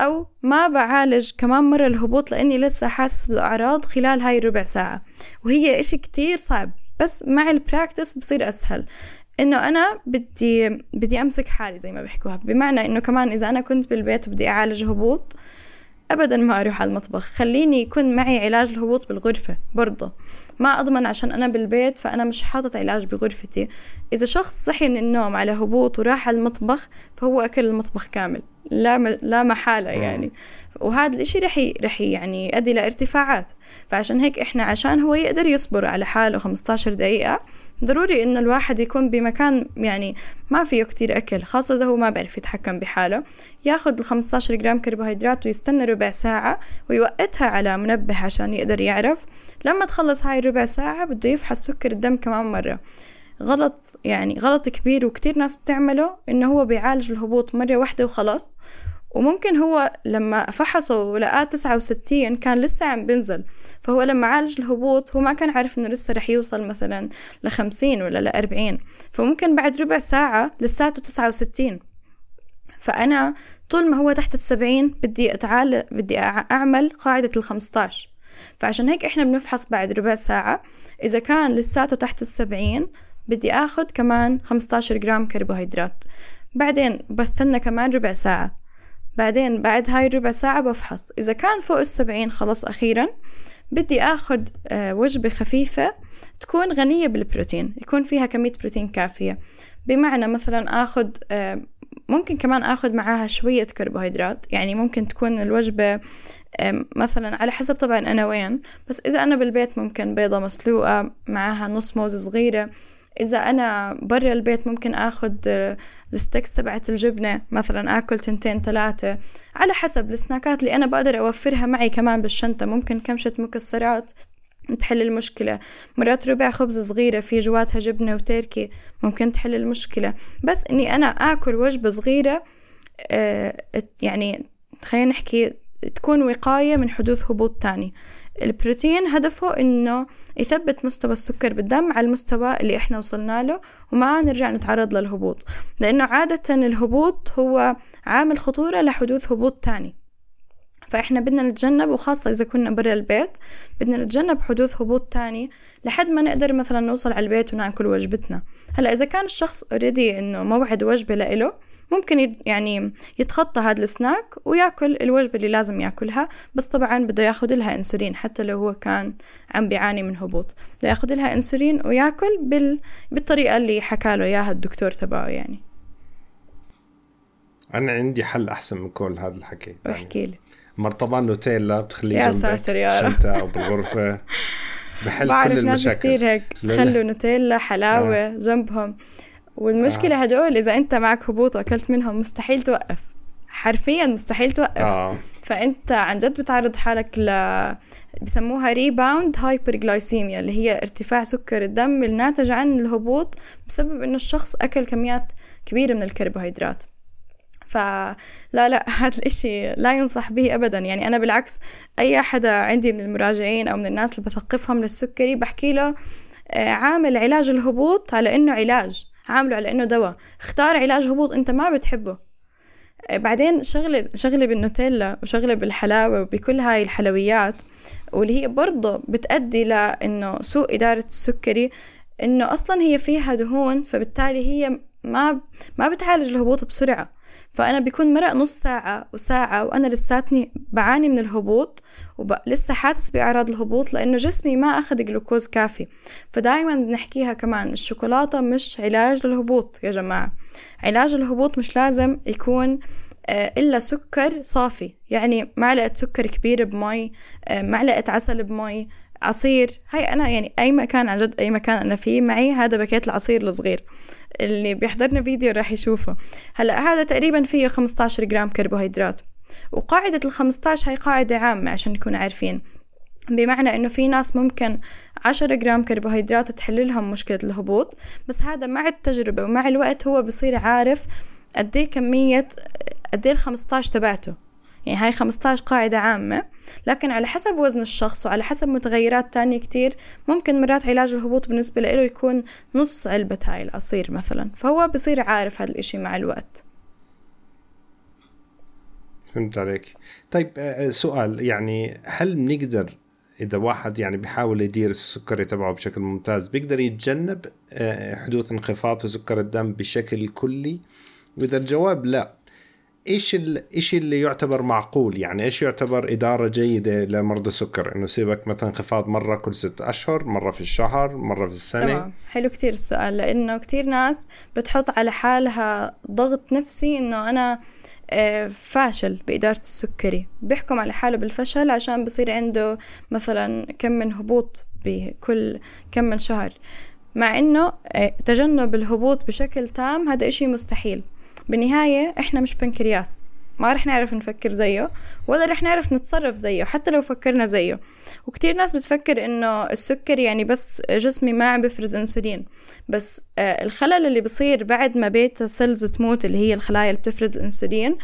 أو ما بعالج كمان مرة الهبوط لأني لسه حاسس بالأعراض خلال هاي الربع ساعة. وهي إشي كتير صعب بس مع البراكتس بصير أسهل. إنه أنا بدي بدي أمسك حالي زي ما بيحكوها. بمعنى إنه كمان إذا أنا كنت بالبيت وبدي أعالج هبوط ابدا ما أروح على المطبخ. خليني يكون معي علاج الهبوط بالغرفة برضه. ما أضمن عشان أنا بالبيت فأنا مش حاطط علاج بغرفتي. إذا شخص صحي من النوم على هبوط وراح على المطبخ فهو أكل المطبخ كامل. لا لا محالة يعني. وهذا الإشي رح رح يعني يؤدي لارتفاعات فعشان هيك إحنا عشان هو يقدر يصبر على حاله 15 دقيقة ضروري إنه الواحد يكون بمكان يعني ما فيه كتير أكل خاصة إذا هو ما بيعرف يتحكم بحاله. ياخد ال 15 جرام كربوهيدرات ويستنى ربع ساعة ويوقتها على منبه عشان يقدر يعرف. لما تخلص هاي الربع ساعة بده يفحص سكر الدم كمان مرة. غلط يعني غلط كبير وكتير ناس بتعمله إنه هو بيعالج الهبوط مرة واحدة وخلاص. وممكن هو لما فحصه ولقاه تسعة وستين كان لسه عم بنزل فهو لما عالج الهبوط هو ما كان عارف إنه لسه رح يوصل مثلا لخمسين ولا لأربعين. فممكن بعد ربع ساعة لساته تسعة وستين. فأنا طول ما هو تحت السبعين بدي أتعال بدي أعمل قاعدة الخمستاش. فعشان هيك إحنا بنفحص بعد ربع ساعة. إذا كان لساته تحت السبعين بدي اخد كمان 15 جرام كربوهيدرات. بعدين بستنى كمان ربع ساعة. بعدين بعد هاي الربع ساعة بفحص. إذا كان فوق السبعين خلص أخيرا بدي أخد آه، وجبة خفيفة تكون غنية بالبروتين يكون فيها كمية بروتين كافية. بمعنى مثلا أخد آه، ممكن كمان أخذ معاها شوية كربوهيدرات. يعني ممكن تكون الوجبة مثلا على حسب طبعا أنا وين. بس إذا أنا بالبيت ممكن بيضة مسلوقة معاها نص موز صغيرة إذا أنا برا البيت ممكن أخذ الستيكس تبعت الجبنة مثلا آكل تنتين ثلاثة على حسب السناكات اللي أنا بقدر أوفرها معي كمان بالشنطة. ممكن كمشة مكسرات تحل المشكلة. مرات ربع خبز صغيرة في جواتها جبنة وتركي ممكن تحل المشكلة. بس إني أنا آكل وجبة صغيرة آه يعني خلينا نحكي تكون وقاية من حدوث هبوط تاني. البروتين هدفه إنه يثبت مستوى السكر بالدم على المستوى اللي إحنا وصلنا له وما نرجع نتعرض للهبوط. لأنه عادة الهبوط هو عامل خطورة لحدوث هبوط تاني. فإحنا بدنا نتجنب وخاصة إذا كنا برا البيت بدنا نتجنب حدوث هبوط تاني لحد ما نقدر مثلا نوصل على البيت ونأكل وجبتنا. هلأ إذا كان الشخص اوريدي إنه موعد وجبة لإله ممكن يعني يتخطى هذا السناك ويأكل الوجبة اللي لازم يأكلها بس طبعا بده ياخد لها إنسولين حتى لو هو كان عم بيعاني من هبوط. بده ياخد لها إنسولين ويأكل بال... بالطريقة اللي حكى له إياها الدكتور تبعه يعني. أنا عندي حل أحسن من كل هذا الحكي. احكي لي. مرطبان نوتيلا بتخليه يا ساتر يا رب. الشنطة أو بالغرفة. [laughs] بحل كل المشاكل. كثير هيك. خلوا نوتيلا حلاوة آه. جنبهم. والمشكلة آه. هدول إذا أنت معك هبوط وأكلت منهم مستحيل توقف. حرفيا مستحيل توقف. آه. فأنت عن جد بتعرض حالك ل بسموها rebound hyperglycemia اللي هي ارتفاع سكر الدم الناتج عن الهبوط بسبب إنه الشخص أكل كميات كبيرة من الكربوهيدرات. فلا لا [laughs] هذا الإشي لا ينصح به أبدا. يعني أنا بالعكس أي حدا عندي من المراجعين أو من الناس اللي بثقفهم للسكري بحكي له آه، عامل علاج الهبوط على إنه علاج. عامله على إنه دواء. اختار علاج هبوط أنت ما بتحبه. بعدين شغلة شغلة بالنوتيلا وشغلة بالحلاوة وبكل هاي الحلويات واللي هي برضه بتأدي لأنه سوء إدارة السكري إنه أصلا هي فيها دهون فبالتالي هي ما ما بتعالج الهبوط بسرعة. فأنا بيكون مرق نص ساعة وساعة وأنا لساتني بعاني من الهبوط ولسه حاسس بأعراض الهبوط لأنه جسمي ما أخذ جلوكوز كافي. فدايما بنحكيها كمان الشوكولاتة مش علاج للهبوط يا جماعة. علاج الهبوط مش لازم يكون آه، إلا سكر صافي. يعني معلقة سكر كبيرة بمي آه، معلقة عسل بمي عصير. هاي أنا يعني أي مكان عن جد أي مكان أنا فيه معي هذا باكيت العصير الصغير. اللي بيحضرنا فيديو راح يشوفه. هلا هذا تقريبا فيه 15 جرام كربوهيدرات. وقاعدة ال 15 هي قاعدة عامة عشان نكون عارفين. بمعنى إنه في ناس ممكن عشرة جرام كربوهيدرات تحل لهم مشكلة الهبوط بس هذا مع التجربة ومع الوقت هو بصير عارف قد إيه كمية قد إيه ال 15 تبعته. يعني هاي 15 قاعدة عامة. لكن على حسب وزن الشخص وعلى حسب متغيرات تانية كتير ممكن مرات علاج الهبوط بالنسبة له يكون نص علبة هاي العصير مثلا. فهو بصير عارف هذا الإشي مع الوقت. فهمت عليك. طيب آه، آه، سؤال يعني هل بنقدر إذا واحد يعني بيحاول يدير السكري تبعه بشكل ممتاز بيقدر يتجنب آه، حدوث انخفاض في سكر الدم بشكل كلي؟ وإذا الجواب لا إيش إيش اللي يعتبر معقول؟ يعني إيش يعتبر إدارة جيدة لمرضى السكر؟ إنه يصيبك مثلا انخفاض مرة كل ست أشهر مرة في الشهر مرة في السنة. تمام. حلو كتير السؤال لأنه كتير ناس بتحط على حالها ضغط نفسي إنه أنا آه، فاشل بإدارة السكري. بيحكم على حاله بالفشل عشان بصير عنده مثلا كم من هبوط بكل كم من شهر. مع إنه آه، تجنب الهبوط بشكل تام هذا إشي مستحيل. بالنهاية إحنا مش بنكرياس. ما رح نعرف نفكر زيه ولا رح نعرف نتصرف زيه حتى لو فكرنا زيه. وكتير ناس بتفكر إنه السكر يعني بس جسمي ما عم بفرز إنسولين. بس آه الخلل اللي بصير بعد ما beta cells تموت اللي هي الخلايا اللي بتفرز الإنسولين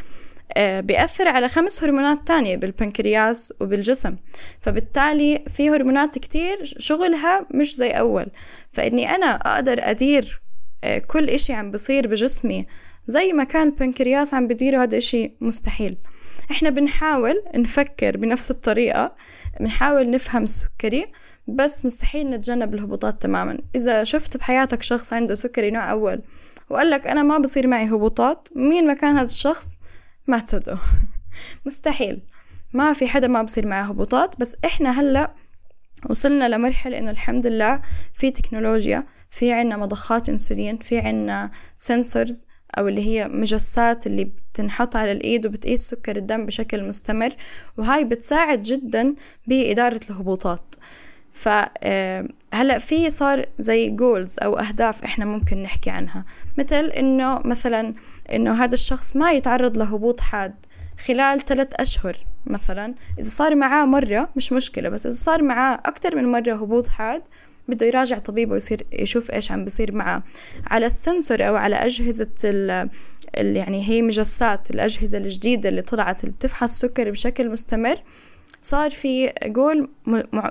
آه بيأثر على خمس هرمونات تانية بالبنكرياس وبالجسم. فبالتالي في هرمونات كتير شغلها مش زي أول. فإني أنا أقدر أدير آه كل إشي عم بصير بجسمي زي ما كان البنكرياس عم بديره هذا إشي مستحيل. إحنا بنحاول نفكر بنفس الطريقة بنحاول نفهم السكري بس مستحيل نتجنب الهبوطات تماما. إذا شفت بحياتك شخص عنده سكري نوع أول وقال لك أنا ما بصير معي هبوطات مين ما كان هذا الشخص؟ ما تصدقه [laughs] مستحيل. ما في حدا ما بصير معه هبوطات بس إحنا هلأ وصلنا لمرحلة إنه الحمد لله في تكنولوجيا في عنا مضخات إنسولين في عنا sensors أو اللي هي مجسات اللي بتنحط على الإيد وبتقيس سكر الدم بشكل مستمر وهاي بتساعد جدا بإدارة الهبوطات. فهلا في صار زي goals أو أهداف إحنا ممكن نحكي عنها. مثل إنه مثلا إنه هذا الشخص ما يتعرض لهبوط حاد خلال ثلاث أشهر مثلا. إذا صار معاه مرة مش مشكلة بس إذا صار معاه أكثر من مرة هبوط حاد بده يراجع طبيبه ويصير يشوف إيش عم بصير معه. على السنسور أو على أجهزة ال يعني هي مجسات الأجهزة الجديدة اللي طلعت اللي بتفحص السكر بشكل مستمر صار في جول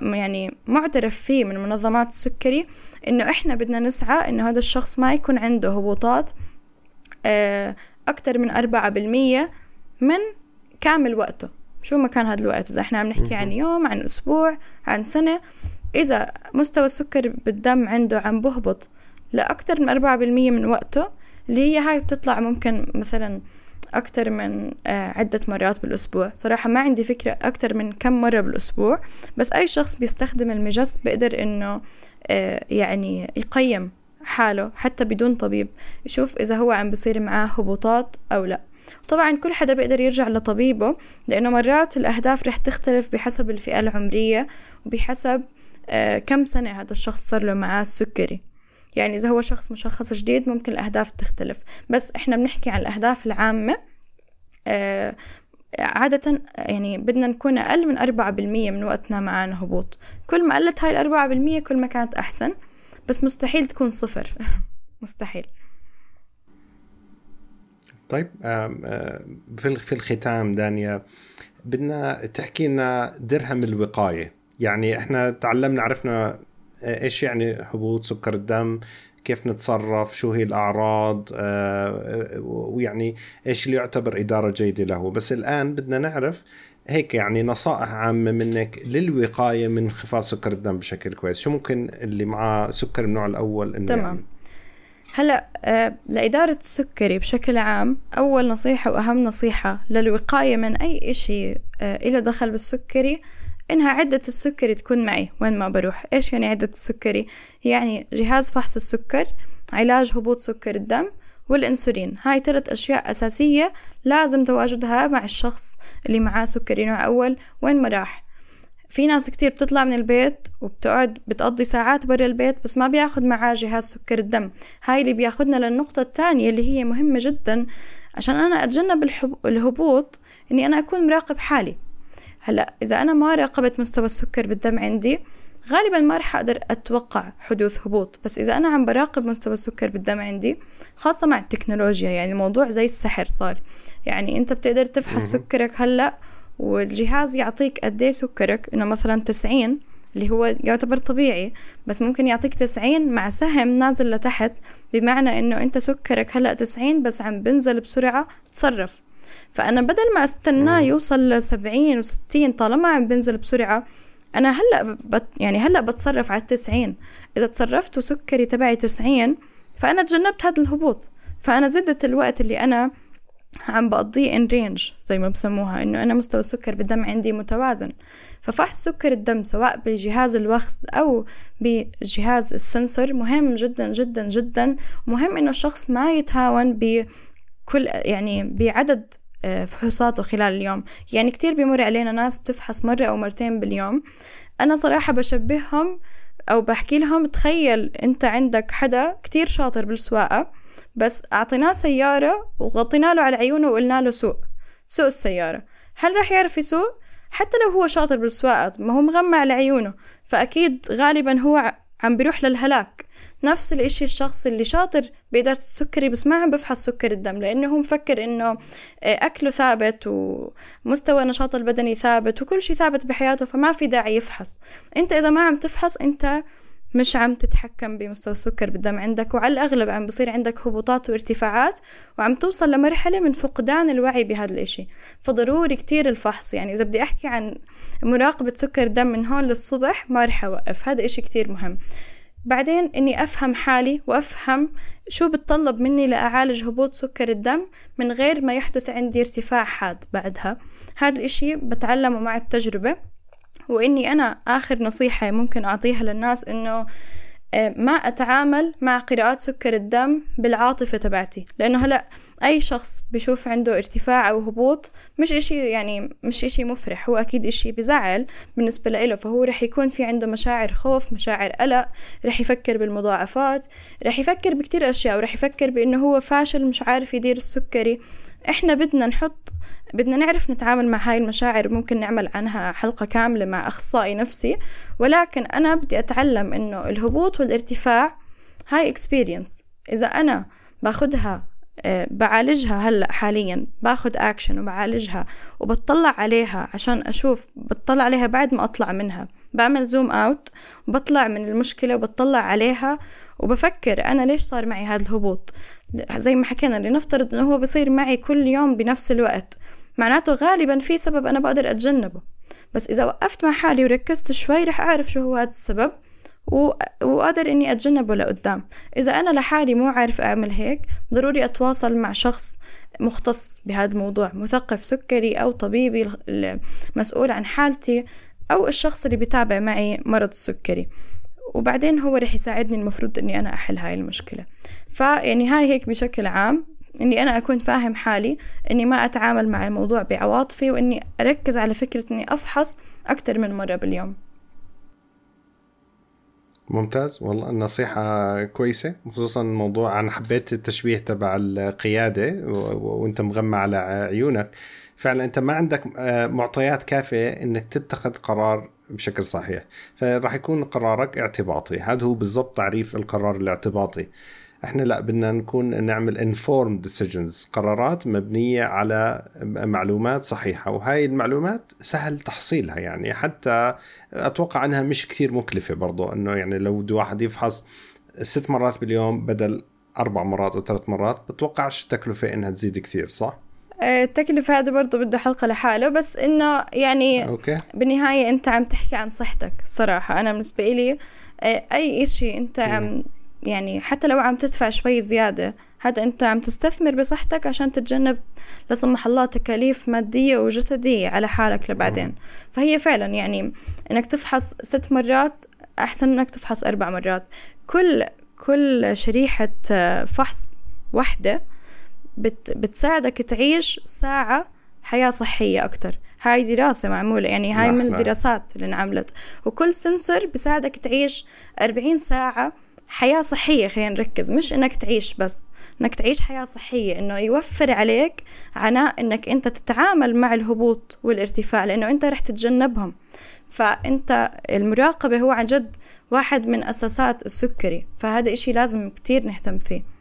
يعني معترف فيه من منظمات السكري إنه إحنا بدنا نسعى إنه هذا الشخص ما يكون عنده هبوطات آه، أكتر من أربعة بالمية من كامل وقته. شو ما كان هذا الوقت إذا إحنا عم نحكي عن يوم عن أسبوع عن سنة. إذا مستوى السكر بالدم عنده عم بهبط لأكثر من أربعة بالمية من وقته اللي هي هاي بتطلع ممكن مثلا أكثر من آه، عدة مرات بالأسبوع. صراحة ما عندي فكرة أكثر من كم مرة بالأسبوع بس أي شخص بيستخدم المجس بيقدر إنه آه، يعني يقيم حاله حتى بدون طبيب يشوف إذا هو عم بصير معاه هبوطات أو لا. طبعا كل حدا بيقدر يرجع لطبيبه لأنه مرات الأهداف رح تختلف بحسب الفئة العمرية وبحسب كم سنة هذا الشخص صار له معاه السكري يعني إذا هو شخص مشخص جديد ممكن الأهداف تختلف. بس إحنا بنحكي عن الأهداف العامة آه، عادة يعني بدنا نكون أقل من أربعة بالمية من وقتنا معانا هبوط. كل ما قلت هاي الأربعة بالمية كل ما كانت أحسن. بس مستحيل تكون صفر. [laughs] مستحيل. طيب في الختام دانيا بدنا تحكي لنا درهم الوقاية. يعني إحنا تعلمنا عرفنا إيش يعني هبوط سكر الدم كيف نتصرف شو هي الأعراض آه، ويعني إيش اللي يعتبر إدارة جيدة له. بس الآن بدنا نعرف هيك يعني نصائح عامة منك للوقاية من انخفاض سكر الدم بشكل كويس. شو ممكن اللي معاه سكر النوع الأول إنه تمام. يعني هلأ آه لإدارة السكري بشكل عام أول نصيحة وأهم نصيحة للوقاية من أي إشي آه إله دخل بالسكري إنها عدة السكري تكون معي وين ما بروح. إيش يعني عدة السكري؟ يعني جهاز فحص السكر علاج هبوط سكر الدم والإنسولين. هاي ثلاث أشياء أساسية لازم تواجدها مع الشخص اللي معاه سكري نوع أول وين ما راح. في ناس كتير بتطلع من البيت وبتقعد بتقضي ساعات برا البيت بس ما بياخد معاه جهاز سكر الدم. هاي اللي بياخدنا للنقطة الثانية اللي هي مهمة جدا عشان أنا أتجنب الهبوط إني أنا أكون مراقب حالي. هلا إذا أنا ما راقبت مستوى السكر بالدم عندي غالبا ما رح أقدر أتوقع حدوث هبوط. بس إذا أنا عم براقب مستوى السكر بالدم عندي خاصة مع التكنولوجيا يعني الموضوع زي السحر صار. يعني أنت بتقدر تفحص سكرك هلأ والجهاز يعطيك قد إيه سكرك؟ إنه مثلا تسعين اللي هو يعتبر طبيعي بس ممكن يعطيك تسعين مع سهم نازل لتحت بمعنى إنه أنت سكرك هلأ تسعين بس عم بنزل بسرعة تصرف. فأنا بدل ما أستناه يوصل لسبعين وستين طالما عم بنزل بسرعة أنا هلأ بت يعني هلأ بتصرف على التسعين. إذا تصرفت وسكري تبعي تسعين فأنا تجنبت هذا الهبوط. فأنا زدت الوقت اللي أنا عم بقضيه in range زي ما بسموها إنه أنا مستوى السكر بالدم عندي متوازن. ففحص سكر الدم سواء بجهاز الوخز أو بجهاز ال sensor مهم جدا جدا جدا. ومهم إنه الشخص ما يتهاون بكل يعني بعدد آه، فحوصاته خلال اليوم. يعني كتير بيمر علينا ناس بتفحص مرة أو مرتين باليوم. أنا صراحة بشبههم أو بحكي لهم تخيل أنت عندك حدا كتير شاطر بالسواقة بس أعطيناه سيارة وغطينا له على عيونه وقلنا له سوق سوق السيارة. هل راح يعرف يسوق؟ حتى لو هو شاطر بالسواقة ما هو مغمى على عيونه. فأكيد غالبا هو عم بيروح للهلاك. نفس الإشي الشخص اللي شاطر بإدارة السكري بس ما عم بفحص سكر الدم لأنه هو مفكر إنه آه، أكله ثابت ومستوى النشاط البدني ثابت وكل شي ثابت بحياته فما في داعي يفحص. أنت إذا ما عم تفحص أنت مش عم تتحكم بمستوى السكر بالدم عندك وعلى الأغلب عم بصير عندك هبوطات وارتفاعات وعم توصل لمرحلة من فقدان الوعي بهذا الإشي. فضروري كتير الفحص يعني إذا بدي أحكي عن مراقبة سكر دم من هون للصبح ما رح أوقف هذا إشي كتير مهم. بعدين إني أفهم حالي وأفهم شو بتطلب مني لأعالج هبوط سكر الدم من غير ما يحدث عندي ارتفاع حاد بعدها. هذا الإشي بتعلمه مع التجربة وإني أنا آخر نصيحة ممكن أعطيها للناس إنه ما أتعامل مع قراءات سكر الدم بالعاطفة تبعتي. لأنه هلأ أي شخص بشوف عنده ارتفاع أو هبوط مش إشي يعني مش إشي مفرح هو أكيد إشي بزعل بالنسبة له. فهو رح يكون في عنده مشاعر خوف مشاعر قلق رح يفكر بالمضاعفات رح يفكر بكتير أشياء ورح يفكر بأنه هو فاشل مش عارف يدير السكري. إحنا بدنا نحط بدنا نعرف نتعامل مع هاي المشاعر ممكن نعمل عنها حلقة كاملة مع أخصائي نفسي. ولكن أنا بدي أتعلم إنه الهبوط والارتفاع هاي experience إذا أنا باخدها آه، بعالجها هلأ حاليا باخد اكشن وبعالجها وبطلع عليها عشان أشوف بطلع عليها بعد ما أطلع منها. بعمل zoom out وبطلع من المشكلة وبطلع عليها وبفكر أنا ليش صار معي هذا الهبوط. زي ما حكينا لنفترض إنه هو بصير معي كل يوم بنفس الوقت. معناته غالبا في سبب أنا بقدر أتجنبه. بس إذا وقفت مع حالي وركزت شوي رح أعرف شو هو هذا السبب وقادر إني أتجنبه لقدام. إذا أنا لحالي مو عارف أعمل هيك ضروري أتواصل مع شخص مختص بهذا الموضوع مثقف سكري أو طبيبي مسؤول عن حالتي أو الشخص اللي بيتابع معي مرض السكري. وبعدين هو رح يساعدني المفروض إني أنا أحل هاي المشكلة. فيعني هاي هيك بشكل عام. إني أنا أكون فاهم حالي إني ما أتعامل مع الموضوع بعواطفي وإني أركز على فكرة إني أفحص أكثر من مرة باليوم. ممتاز. والله النصيحة كويسة خصوصا موضوع أنا حبيت التشبيه تبع القيادة وأنت مغمى على عيونك. فعلا أنت ما عندك آه، معطيات كافية أنك تتخذ قرار بشكل صحيح. فراح يكون قرارك اعتباطي. هذا هو بالضبط تعريف القرار الاعتباطي. إحنا لا بدنا نكون نعمل informed decisions قرارات مبنية على معلومات صحيحة وهاي المعلومات سهل تحصيلها يعني حتى أتوقع إنها مش كثير مكلفة برضو إنه يعني لو بده واحد يفحص ست مرات باليوم بدل أربع مرات أو ثلاث مرات بتوقعش التكلفة إنها تزيد كثير صح؟ آه، التكلفة هذا برضه بده حلقة لحاله بس إنه يعني أوكي. بالنهاية أنت عم تحكي عن صحتك صراحة أنا بالنسبة إلي آه، أي إشي أنت عم يعني حتى لو عم تدفع شوي زيادة هذا أنت عم تستثمر بصحتك عشان تتجنب لا سمح الله تكاليف مادية وجسدية على حالك لبعدين. فهي فعلا يعني إنك تفحص ست مرات أحسن إنك تفحص أربع مرات. كل كل شريحة فحص واحدة بت بتساعدك تعيش ساعة حياة صحية أكتر. هاي دراسة معمولة يعني هاي من الدراسات اللي انعملت. وكل سنسور بساعدك تعيش أربعين ساعة حياة صحية خلينا نركز. مش إنك تعيش بس إنك تعيش حياة صحية إنه يوفر عليك عناء إنك أنت تتعامل مع الهبوط والارتفاع لأنه أنت رح تتجنبهم. فأنت المراقبة هو عن جد واحد من أساسات السكري فهذا إشي لازم كتير نهتم فيه.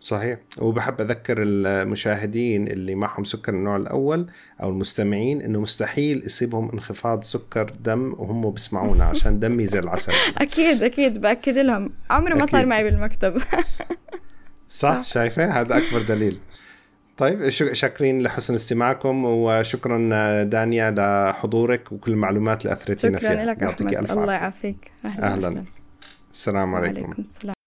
صحيح. وبحب أذكر المشاهدين اللي معهم سكر النوع الأول أو المستمعين إنه مستحيل يصيبهم انخفاض سكر دم وهم بيسمعونا [laughs] عشان دمي زي العسل. أكيد أكيد بأكد لهم. عمره ما صار معي بالمكتب. [laughs] صح شايفة؟ هذا أكبر دليل. طيب شاكرين لحسن استماعكم وشكرا دانيا لحضورك وكل المعلومات اللي اثرتينا فيها. شكرا لك أحمد. الله يعافيك. أهلا, أهلا. السلام عليكم. وعليكم السلام.